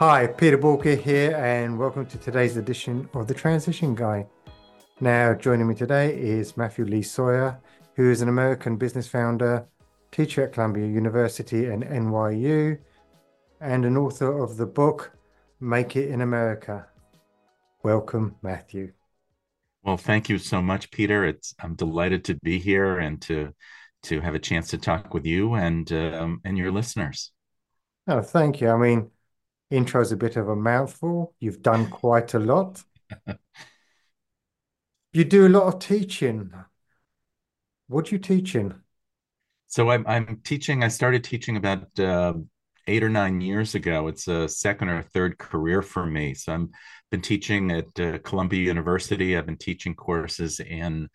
Hi, Peter Boolkah here, and welcome to today's edition of the Transition Guy. Now, joining me today is Matthew Lee Sawyer, who is an American business founder, teacher at Columbia University and NYU, and an author of the book Make It in America. Welcome, Matthew. Well, thank you so much, Peter. It's I'm delighted to be here and to to have a chance to talk with you and um, and your listeners. Oh, thank you. I mean, intro's a bit of a mouthful. You've done quite a lot. You do a lot of teaching. What are you teaching? So I'm I'm teaching. I started teaching about uh, eight or nine years ago. It's a second or third career for me. So I've been teaching at uh, Columbia University. I've been teaching courses in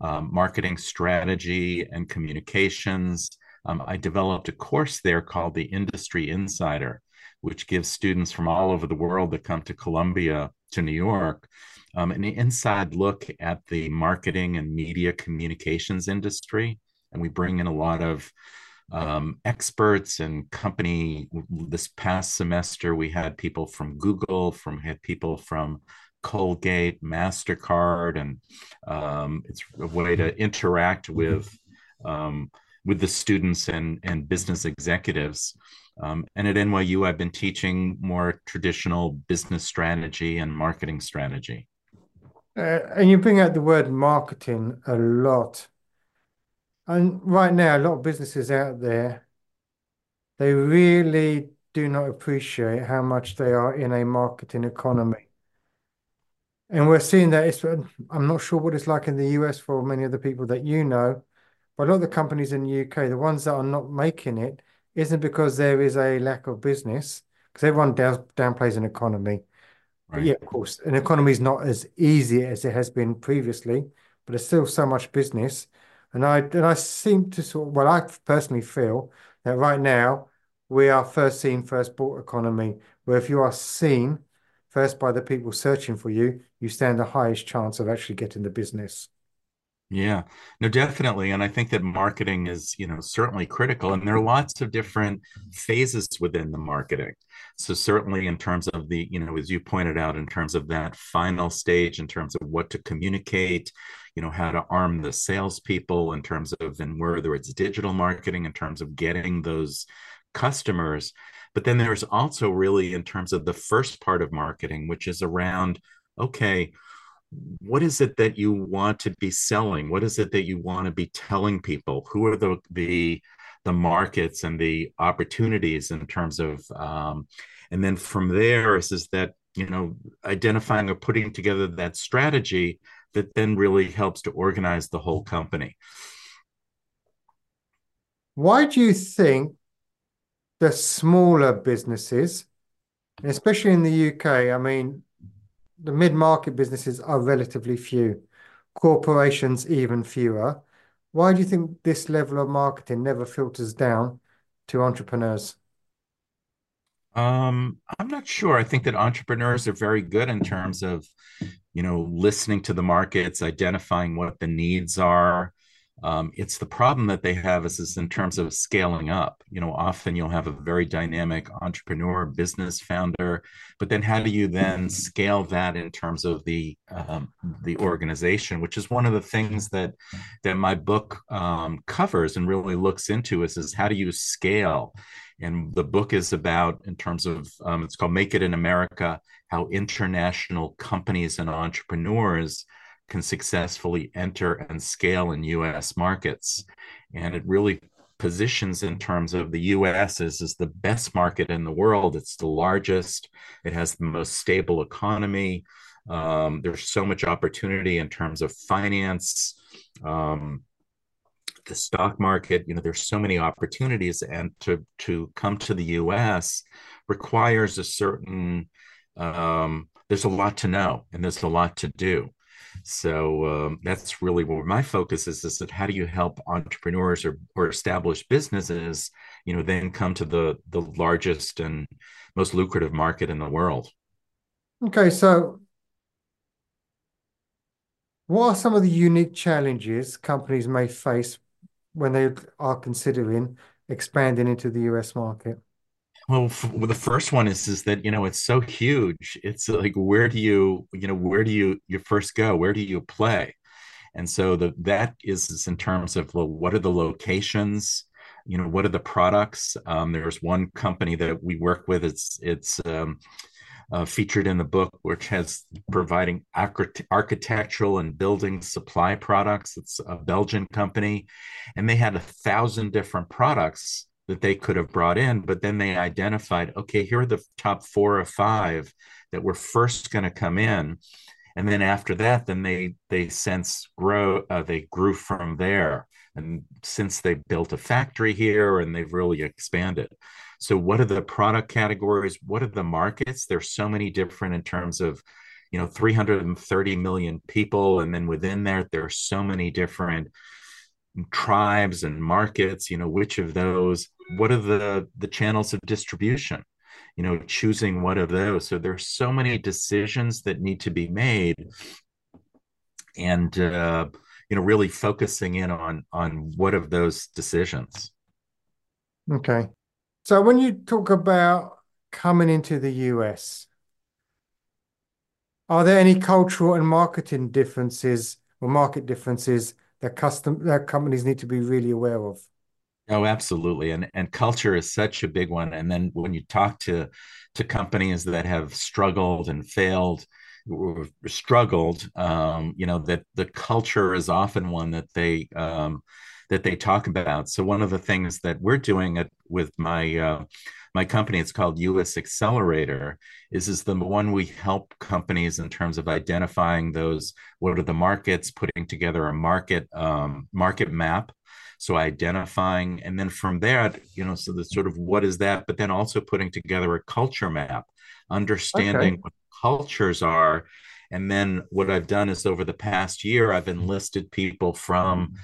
um, marketing strategy and communications. Um, I developed a course there called the Industry Insider, which gives students from all over the world that come to Columbia to New York um, an inside look at the marketing and media communications industry. And we bring in a lot of um, experts and company. This past semester, we had people from Google, from had people from Colgate, Mastercard, and um, it's a way to interact with um, with the students and and business executives. Um, and at NYU, I've been teaching more traditional business strategy and marketing strategy. Uh, and you bring out the word marketing a lot. And right now, a lot of businesses out there, they really do not appreciate how much they are in a marketing economy. And we're seeing that it's, I'm not sure what it's like in the US for many of the people that you know, but a lot of the companies in the UK, the ones that are not making it, isn't because there is a lack of business, because everyone down, downplays an economy. But yeah, of course, an economy is not as easy as it has been previously, but there's still so much business. And I and I seem to sort of, well, I personally feel that right now we are first seen, first bought economy, where if you are seen first by the people searching for you, you stand the highest chance of actually getting the business. Yeah, no, definitely. And I think that marketing is, you know, certainly critical. And there are lots of different phases within the marketing. So certainly in terms of the, you know, as you pointed out, in terms of that final stage, in terms of what to communicate, you know, how to arm the salespeople in terms of, and whether it's digital marketing, in terms of getting those customers. But then there's also really in terms of the first part of marketing, which is around, okay, what is it that you want to be selling? What is it that you want to be telling people? Who are the the the markets and the opportunities in terms of um, and then from there is, is that you know identifying or putting together that strategy that then really helps to organize the whole company? Why do you think the smaller businesses especially in the uk i mean the mid-market businesses are relatively few, corporations even fewer. Why do you think this level of marketing never filters down to entrepreneurs? Um, I'm not sure. I think that entrepreneurs are very good in terms of, you know, listening to the markets, identifying what the needs are, um, it's the problem that they have is, is in terms of scaling up. You know, often you'll have a very dynamic entrepreneur, business founder, but then how do you then scale that in terms of the um, the organization? Which is one of the things that that my book um, covers and really looks into is is how do you scale? And the book is about in terms of um, it's called Make It in America: How International Companies and Entrepreneurs can successfully enter and scale in US markets. And it really positions in terms of the US as, as the best market in the world. It's the largest, it has the most stable economy. Um, there's so much opportunity in terms of finance. Um, the stock market you know there's so many opportunities and to to come to the us requires a certain um, there's a lot to know and there's a lot to do so um, that's really where my focus is: is that how do you help entrepreneurs or, or established businesses, you know, then come to the the largest and most lucrative market in the world. Okay, so what are some of the unique challenges companies may face when they are considering expanding into the US market? Well, f- the first one is is that you know it's so huge. It's like where do you you know where do you you first go? Where do you play? And so the that is, is in terms of well, what are the locations? You know, what are the products? Um, there's one company that we work with. It's it's um, uh, featured in the book, which has providing architectural and building supply products. It's a Belgian company, and they had a thousand different products that they could have brought in, but then they identified, okay, here are the top four or five that were first going to come in, and then after that, then they they since grow uh, they grew from there, and since they built a factory here and they've really expanded. So, what are the product categories? What are the markets? There's so many different in terms of, you know, 330 million people. And then within there, there are so many different tribes and markets. You know, which of those, what are the, the channels of distribution? You know, choosing what of those. So, there's so many decisions that need to be made. And, uh, you know, really focusing in on on what of those decisions. Okay. So when you talk about coming into the US, are there any cultural and marketing differences or market differences that custom that companies need to be really aware of? Oh, absolutely. And and culture is such a big one. And then when you talk to to companies that have struggled and failed struggled, um, you know, that the culture is often one that they um, that they talk about. So one of the things that we're doing at, with my uh, my company, it's called US Accelerator, is is the one we help companies in terms of identifying those what are the markets, putting together a market um, market map. So identifying, and then from there, you know, so the sort of what is that, but then also putting together a culture map, understanding okay. what cultures are. And then what I've done is over the past year, I've enlisted people from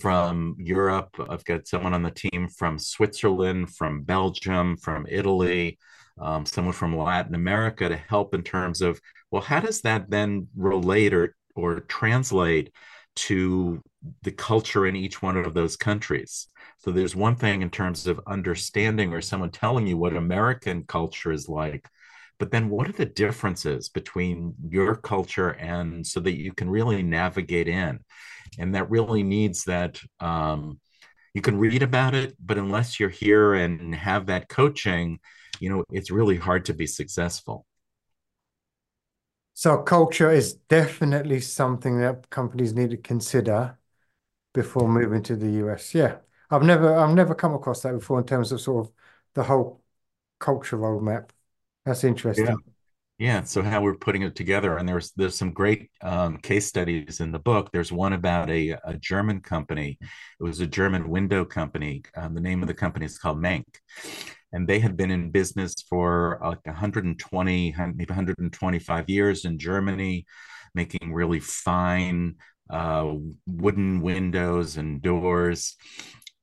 from Europe. I've got someone on the team from Switzerland, from Belgium, from Italy, um, someone from Latin America to help in terms of, well, how does that then relate or, or translate to the culture in each one of those countries? So there's one thing in terms of understanding or someone telling you what American culture is like. But then, what are the differences between your culture and so that you can really navigate in? and that really needs that um, you can read about it but unless you're here and have that coaching you know it's really hard to be successful so culture is definitely something that companies need to consider before moving to the US. Yeah. I've never I've never come across that before in terms of sort of the whole culture roadmap. That's interesting. Yeah. Yeah, so how we're putting it together, and there's there's some great um, case studies in the book. There's one about a, a German company. It was a German window company. Um, the name of the company is called Menk, and they had been in business for like 120, maybe 125 years in Germany, making really fine uh, wooden windows and doors,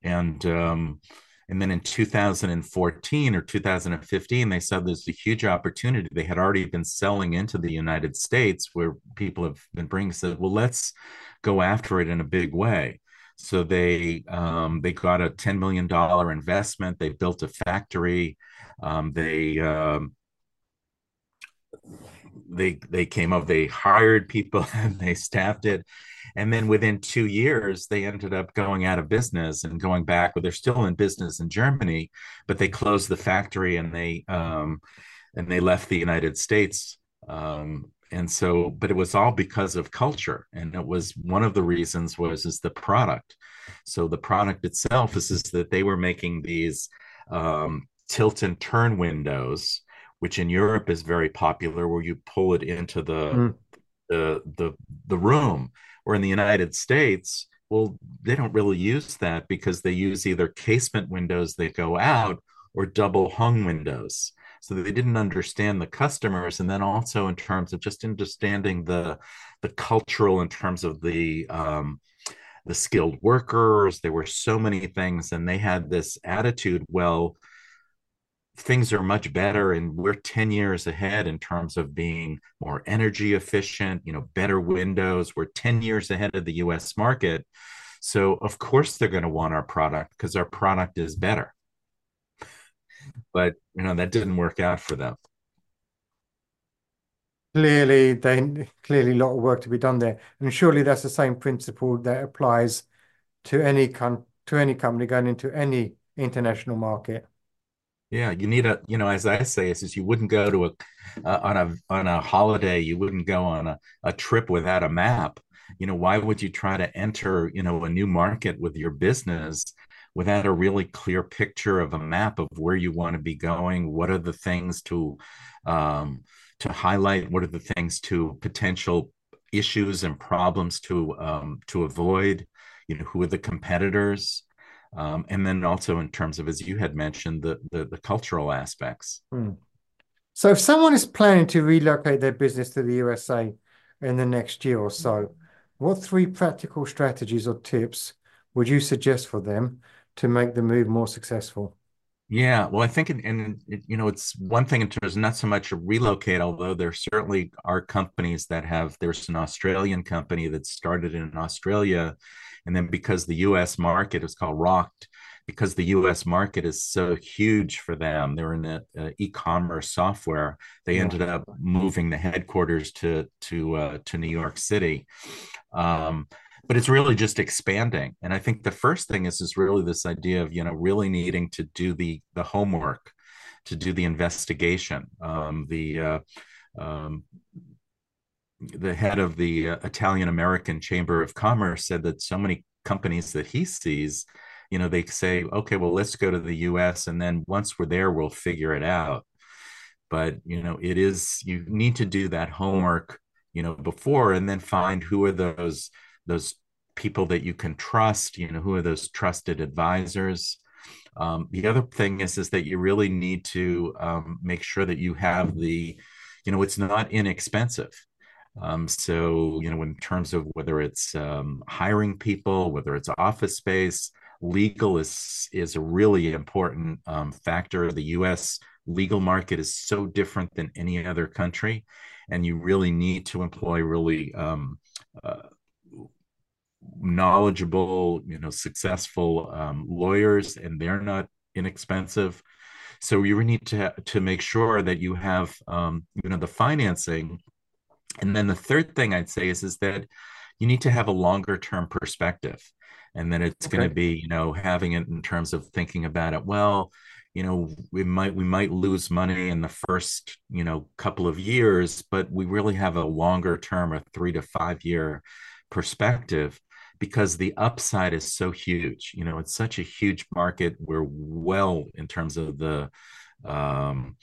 and um, and then in 2014 or 2015, they said there's a huge opportunity. They had already been selling into the United States where people have been bringing, said, well, let's go after it in a big way. So they um, they got a $10 million investment. They built a factory. Um, they um, they they came up. They hired people and they staffed it and then within two years, they ended up going out of business and going back. Well, they're still in business in Germany, but they closed the factory and they um, and they left the United States. Um, and so, but it was all because of culture, and it was one of the reasons was is the product. So the product itself is, is that they were making these um, tilt and turn windows, which in Europe is very popular, where you pull it into the mm. the the the room or in the United States, well, they don't really use that because they use either casement windows that go out or double hung windows. So they didn't understand the customers, and then also in terms of just understanding the the cultural in terms of the um, the skilled workers. There were so many things, and they had this attitude. Well, things are much better and we're 10 years ahead in terms of being more energy efficient you know better windows we're 10 years ahead of the us market so of course they're going to want our product because our product is better but you know that didn't work out for them. Clearly, they clearly a lot of work to be done there, and surely that's the same principle that applies to any con to any company going into any international market. Yeah, you need a, you know, as I say, is, you wouldn't go to a uh, on a on a holiday, you wouldn't go on a, a trip without a map. You know, why would you try to enter, you know, a new market with your business without a really clear picture of a map of where you want to be going? What are the things to um, to highlight? What are the things to potential issues and problems to um, to avoid? You know, who are the competitors? Um, and then also in terms of as you had mentioned the the, the cultural aspects Hmm. So if someone is planning to relocate their business to the USA in the next year or so, what three practical strategies or tips would you suggest for them to make the move more successful? Yeah well i think and you know it's one thing in terms not so much a relocate although there certainly are companies that have there's an australian company that started in australia and then because the us market is called rocked because the US market is so huge for them, they're in the uh, e-commerce software. They ended up moving the headquarters to to uh, to New York City, um, but it's really just expanding. And I think the first thing is is really this idea of you know really needing to do the the homework, to do the investigation. Um, the uh, um, the head of the uh, Italian American Chamber of Commerce said that so many companies that he sees, you know, they say, okay, well, let's go to the US. And then once we're there, we'll figure it out. But, you know, it is, you need to do that homework, you know, before and then find who are those, those people that you can trust, you know, who are those trusted advisors. Um, the other thing is, is that you really need to um, make sure that you have the, you know, it's not inexpensive um, so, you know, in terms of whether it's um, hiring people, whether it's office space, legal is is a really important um, factor. The U.S. legal market is so different than any other country, and you really need to employ really um, uh, knowledgeable, you know, successful um, lawyers, and they're not inexpensive. So you need to to make sure that you have, um, you know, the financing and then the third thing I'd say is is that you need to have a longer term perspective. And then it's going to be, you know, having it in terms of thinking about it. Well, you know, we might we might lose money in the first, you know, couple of years, but we really have a longer term, a three to five year perspective because the upside is so huge. You know, it's such a huge market. We're well in terms of the um,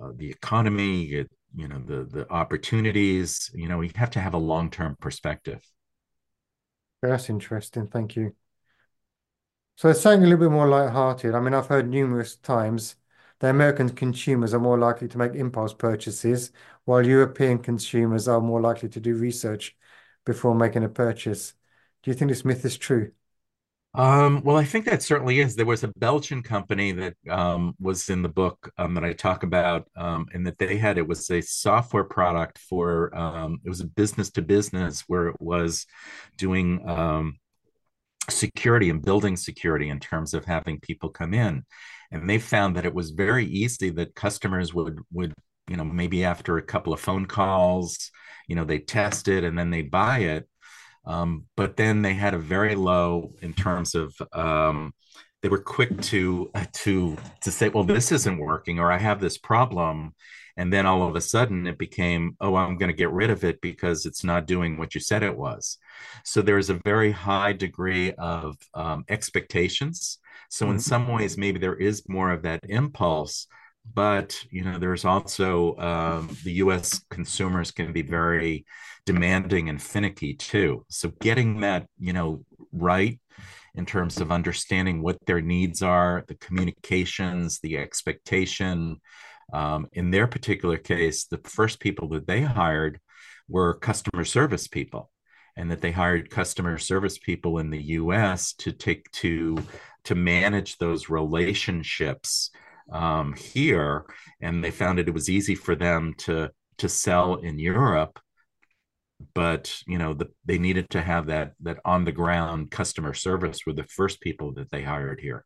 uh, the economy, it, you know, the the opportunities. You know, we have to have a long term perspective. That's interesting. Thank you. So it's something a little bit more light-hearted. I mean, I've heard numerous times that American consumers are more likely to make impulse purchases, while European consumers are more likely to do research before making a purchase. Do you think this myth is true? Um, well, I think that certainly is. There was a Belgian company that um, was in the book um, that I talk about, um, and that they had it was a software product for um, it was a business to business where it was doing um, security and building security in terms of having people come in and they found that it was very easy that customers would would you know maybe after a couple of phone calls you know they test it and then they buy it um, but then they had a very low in terms of um, they were quick to uh, to to say well this isn't working or i have this problem. And then all of a sudden it became oh i'm going to get rid of it because it's not doing what you said it was. So there's a very high degree of um, expectations. So in Mhm. some ways maybe there is more of that impulse but you know there's also um, the us consumers can be very demanding and finicky too so getting that you know right in terms of understanding what their needs are, the communications, the expectation. Um, in their particular case, the first people that they hired were customer service people, and that they hired customer service people in the U.S. to take to to manage those relationships um, here, and they found that it was easy for them to to sell in Europe but you know the, they needed to have that that on the ground customer service were the first people that they hired here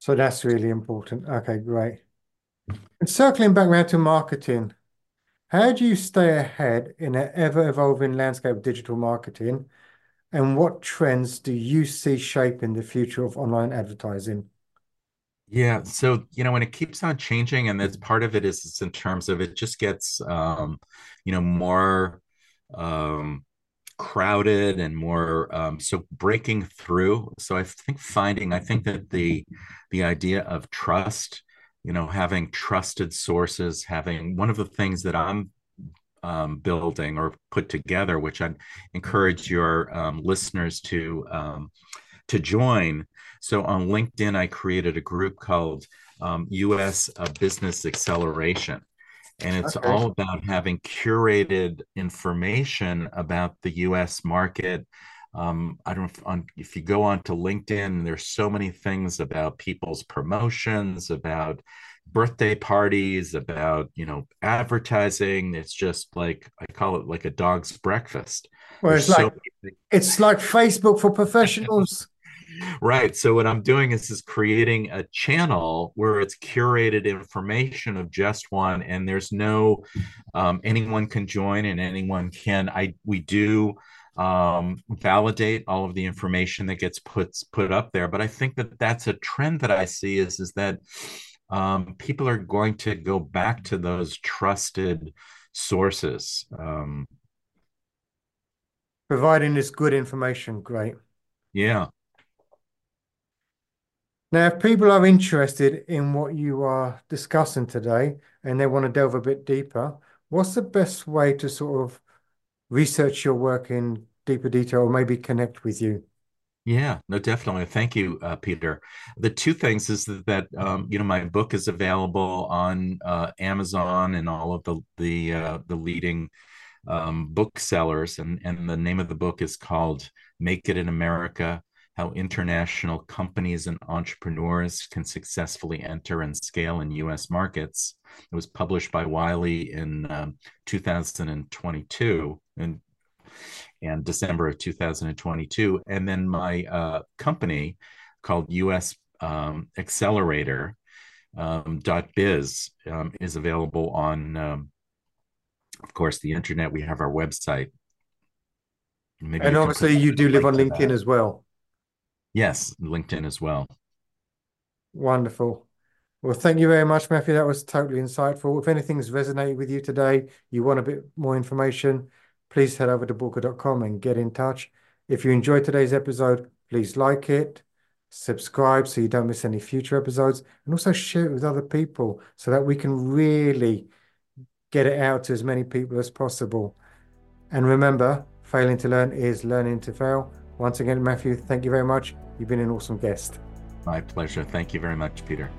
So that's really important. Okay, great. And circling back around to marketing, how do you stay ahead in an ever-evolving landscape of digital marketing? And what trends do you see shaping the future of online advertising? Yeah, so you know when it keeps on changing, and that's part of it is, is in terms of it just gets um, you know more um, crowded and more um, so breaking through. So I think finding, I think that the the idea of trust, you know, having trusted sources, having one of the things that I'm um, building or put together, which I encourage your um, listeners to um, to join. So on LinkedIn, I created a group called U.S. Um, uh, Business Acceleration, and it's okay. all about having curated information about the U.S. market. Um, I don't know if, on, if you go onto LinkedIn, there's so many things about people's promotions, about birthday parties, about you know advertising. It's just like I call it like a dog's breakfast. Well, it's like it's like Facebook for professionals. Right. So what I'm doing is is creating a channel where it's curated information of just one, and there's no um, anyone can join and anyone can. I we do um, validate all of the information that gets put put up there, but I think that that's a trend that I see is is that um, people are going to go back to those trusted sources. Um, Providing this good information, great. Yeah. Now, if people are interested in what you are discussing today and they want to delve a bit deeper, what's the best way to sort of research your work in deeper detail or maybe connect with you? Yeah, no, definitely. Thank you, uh, Peter. The two things is that, um, you know my book is available on uh, Amazon and all of the the uh, the leading um, booksellers, and and the name of the book is called "Make It in America: How International Companies and Entrepreneurs Can Successfully Enter and Scale in U.S. Markets." It was published by Wiley in um, 2022, and and December of 2022. And then my uh, company called US um, Accelerator um, .biz um, is available on, um, of course, the internet. We have our website. Maybe and obviously, you do live on LinkedIn as well. Yes, LinkedIn as well. Wonderful. Well, thank you very much, Matthew. That was totally insightful. If anything's resonated with you today, you want a bit more information, please head over to boolkah.com and get in touch. If you enjoyed today's episode, please like it, subscribe so you don't miss any future episodes, and also share it with other people so that we can really get it out to as many people as possible. And remember, failing to learn is learning to fail. Once again, Matthew, thank you very much. You've been an awesome guest. My pleasure. Thank you very much, Peter.